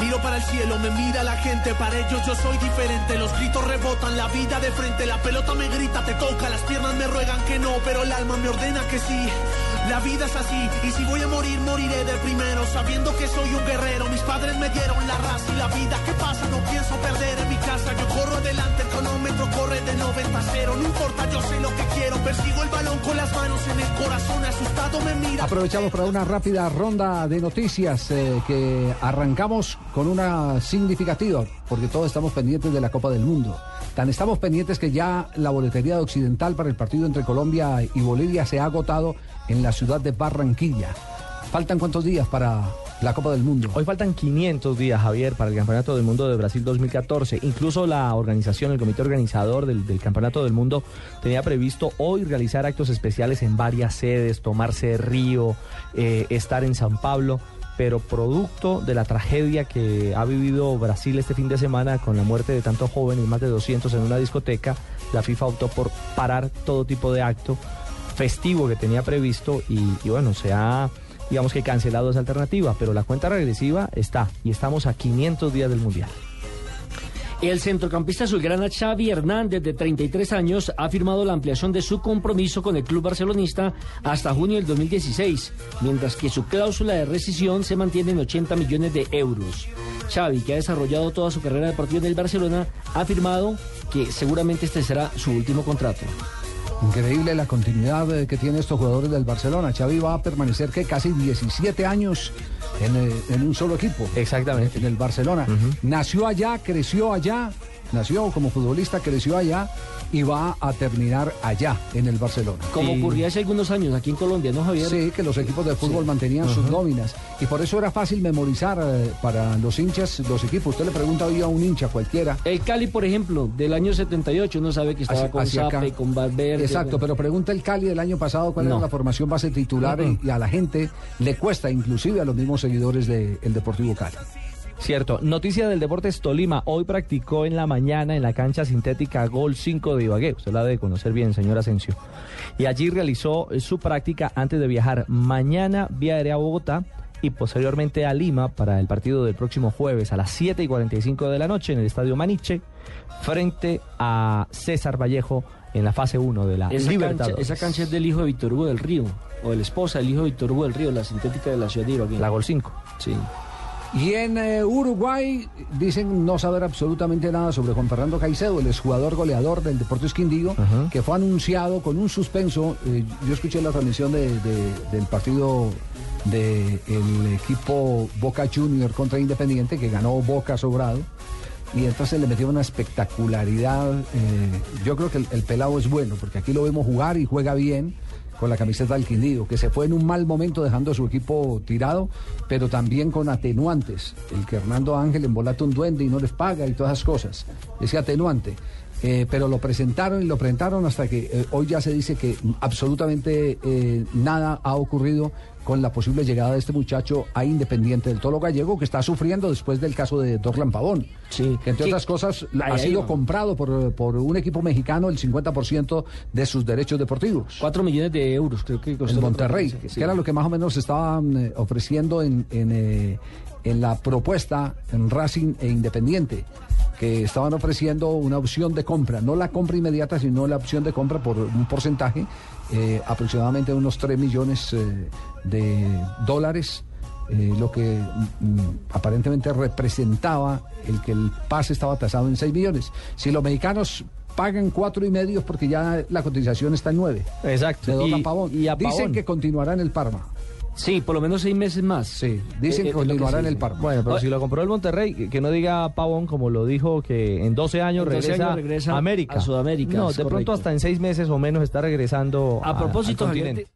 Miro para el cielo, me mira la gente, para ellos yo soy diferente. Los gritos rebotan, la vida de frente, la pelota me grita, te toca, las piernas me ruegan que no, pero el alma me ordena que sí. La vida es así, y si voy a morir, moriré de primero, sabiendo que soy un guerrero. Mis padres me dieron la raza y la vida. ¿Qué pasa? No pienso perder en mi casa. Yo corro adelante, el cronómetro corre de 90 a 0. No importa, yo sé lo que quiero. Persigo el balón con las manos en el corazón, asustado me mira. Aprovechamos para una rápida ronda de noticias eh, que arrancamos con una significativa, porque todos estamos pendientes de la Copa del Mundo. Tan estamos pendientes que ya la boletería de Occidental para el partido entre Colombia y Bolivia se ha agotado en la ciudad de Barranquilla. ¿Faltan cuántos días para la Copa del Mundo? Hoy faltan 500 días, Javier, para el Campeonato del Mundo de Brasil 2014. Incluso la organización, el comité organizador del, Campeonato del Mundo tenía previsto hoy realizar actos especiales en varias sedes, tomarse río, eh, estar en San Pablo pero producto de la tragedia que ha vivido Brasil este fin de semana con la muerte de tantos jóvenes, más de 200 en una discoteca, la FIFA optó por parar todo tipo de acto festivo que tenía previsto y, y bueno, se ha digamos que cancelado esa alternativa, pero la cuenta regresiva está y estamos a 500 días del Mundial. El centrocampista azulgrana Xavi Hernández, de 33 años, ha firmado la ampliación de su compromiso con el club barcelonista hasta junio del 2016, mientras que su cláusula de rescisión se mantiene en 80 millones de euros. Xavi, que ha desarrollado toda su carrera deportiva en el Barcelona, ha afirmado que seguramente este será su último contrato. Increíble la continuidad eh, que tienen estos jugadores del Barcelona. Xavi va a permanecer que casi 17 años en, eh, en un solo equipo. Exactamente. En el Barcelona. Nació allá, creció allá, nació como futbolista, creció allá y va a terminar allá, en el Barcelona. Como ocurría hace algunos años aquí en Colombia, ¿no, Javier? Sí, que los equipos de fútbol mantenían sus nóminas. Y por eso era fácil memorizar eh, para los hinchas los equipos. Usted le pregunta hoy a un hincha cualquiera. El Cali, por ejemplo, del año 78, uno sabe que estaba Hacia- con hacia acá. Zape, con Valverde. Exacto, pero pregunta el Cali del año pasado cuál No. era la formación base titular y a la gente le cuesta, inclusive a los mismos seguidores del Deportivo Cali. Cierto. Noticia del Deportes Tolima. Hoy practicó en la mañana en la cancha sintética Gol 5 de Ibagué. Usted la debe conocer bien, señor Asensio. Y allí realizó su práctica antes de viajar mañana vía aérea a Bogotá y posteriormente a Lima para el partido del próximo jueves a las 7 y 45 de la noche en el Estadio Maniche frente a César Vallejo en la fase 1 de la Esa cancha, Libertadores. esa cancha es del hijo de Víctor Hugo del Río, o de la esposa del hijo de Víctor Hugo del Río, la sintética de la ciudad de Ibagué. La Gol 5. Sí. Y en eh, Uruguay dicen no saber absolutamente nada sobre Juan Fernando Caicedo, el exjugador goleador del Deportes Quindío, que fue anunciado con un suspenso. eh, yo escuché la transmisión de- de- del partido del equipo Boca Junior contra Independiente, que ganó Boca sobrado. Y entonces le metió una espectacularidad. eh, yo creo que el, el pelado es bueno, porque aquí lo vemos jugar y juega bien con la camiseta del Quindío, que se fue en un mal momento dejando a su equipo tirado, pero también con atenuantes. El que Hernando Ángel embolata un duende y no les paga y todas esas cosas. Ese atenuante. Eh, pero lo presentaron y lo presentaron hasta que eh, hoy ya se dice que absolutamente eh, nada ha ocurrido con la posible llegada de este muchacho a Independiente del Tolo Gallego, que está sufriendo después del caso de Dorlan Pavón. Sí. Que entre Sí. otras cosas Ahí, ha sido comprado por, por un equipo mexicano el 50% de sus derechos deportivos. Cuatro millones de euros, creo que costó En Monterrey, transferencia, sí. que era lo que más o menos estaban eh, ofreciendo en, en, en la propuesta en Racing e Independiente, que estaban ofreciendo una opción de compra, no la compra inmediata, sino la opción de compra por un porcentaje, eh, aproximadamente unos 3 millones eh, de dólares. eh, lo que mm, aparentemente representaba el que el pase estaba tasado en 6 millones. Si los mexicanos pagan cuatro y medio porque ya la cotización está en 9 Exacto. de Y- y a Dicen que continuará en el Parma. Sí, por lo menos seis meses más. Sí, dicen Eh, que eh, que continuará en el. Parma. Bueno, pero Oye. si lo compró el Monterrey, que- no diga Pavón como lo dijo que en 12 años, En 12 regresa, años regresa a América. a Sudamérica, No, de pronto hasta en seis meses o menos está regresando A propósito, al Javier, continente.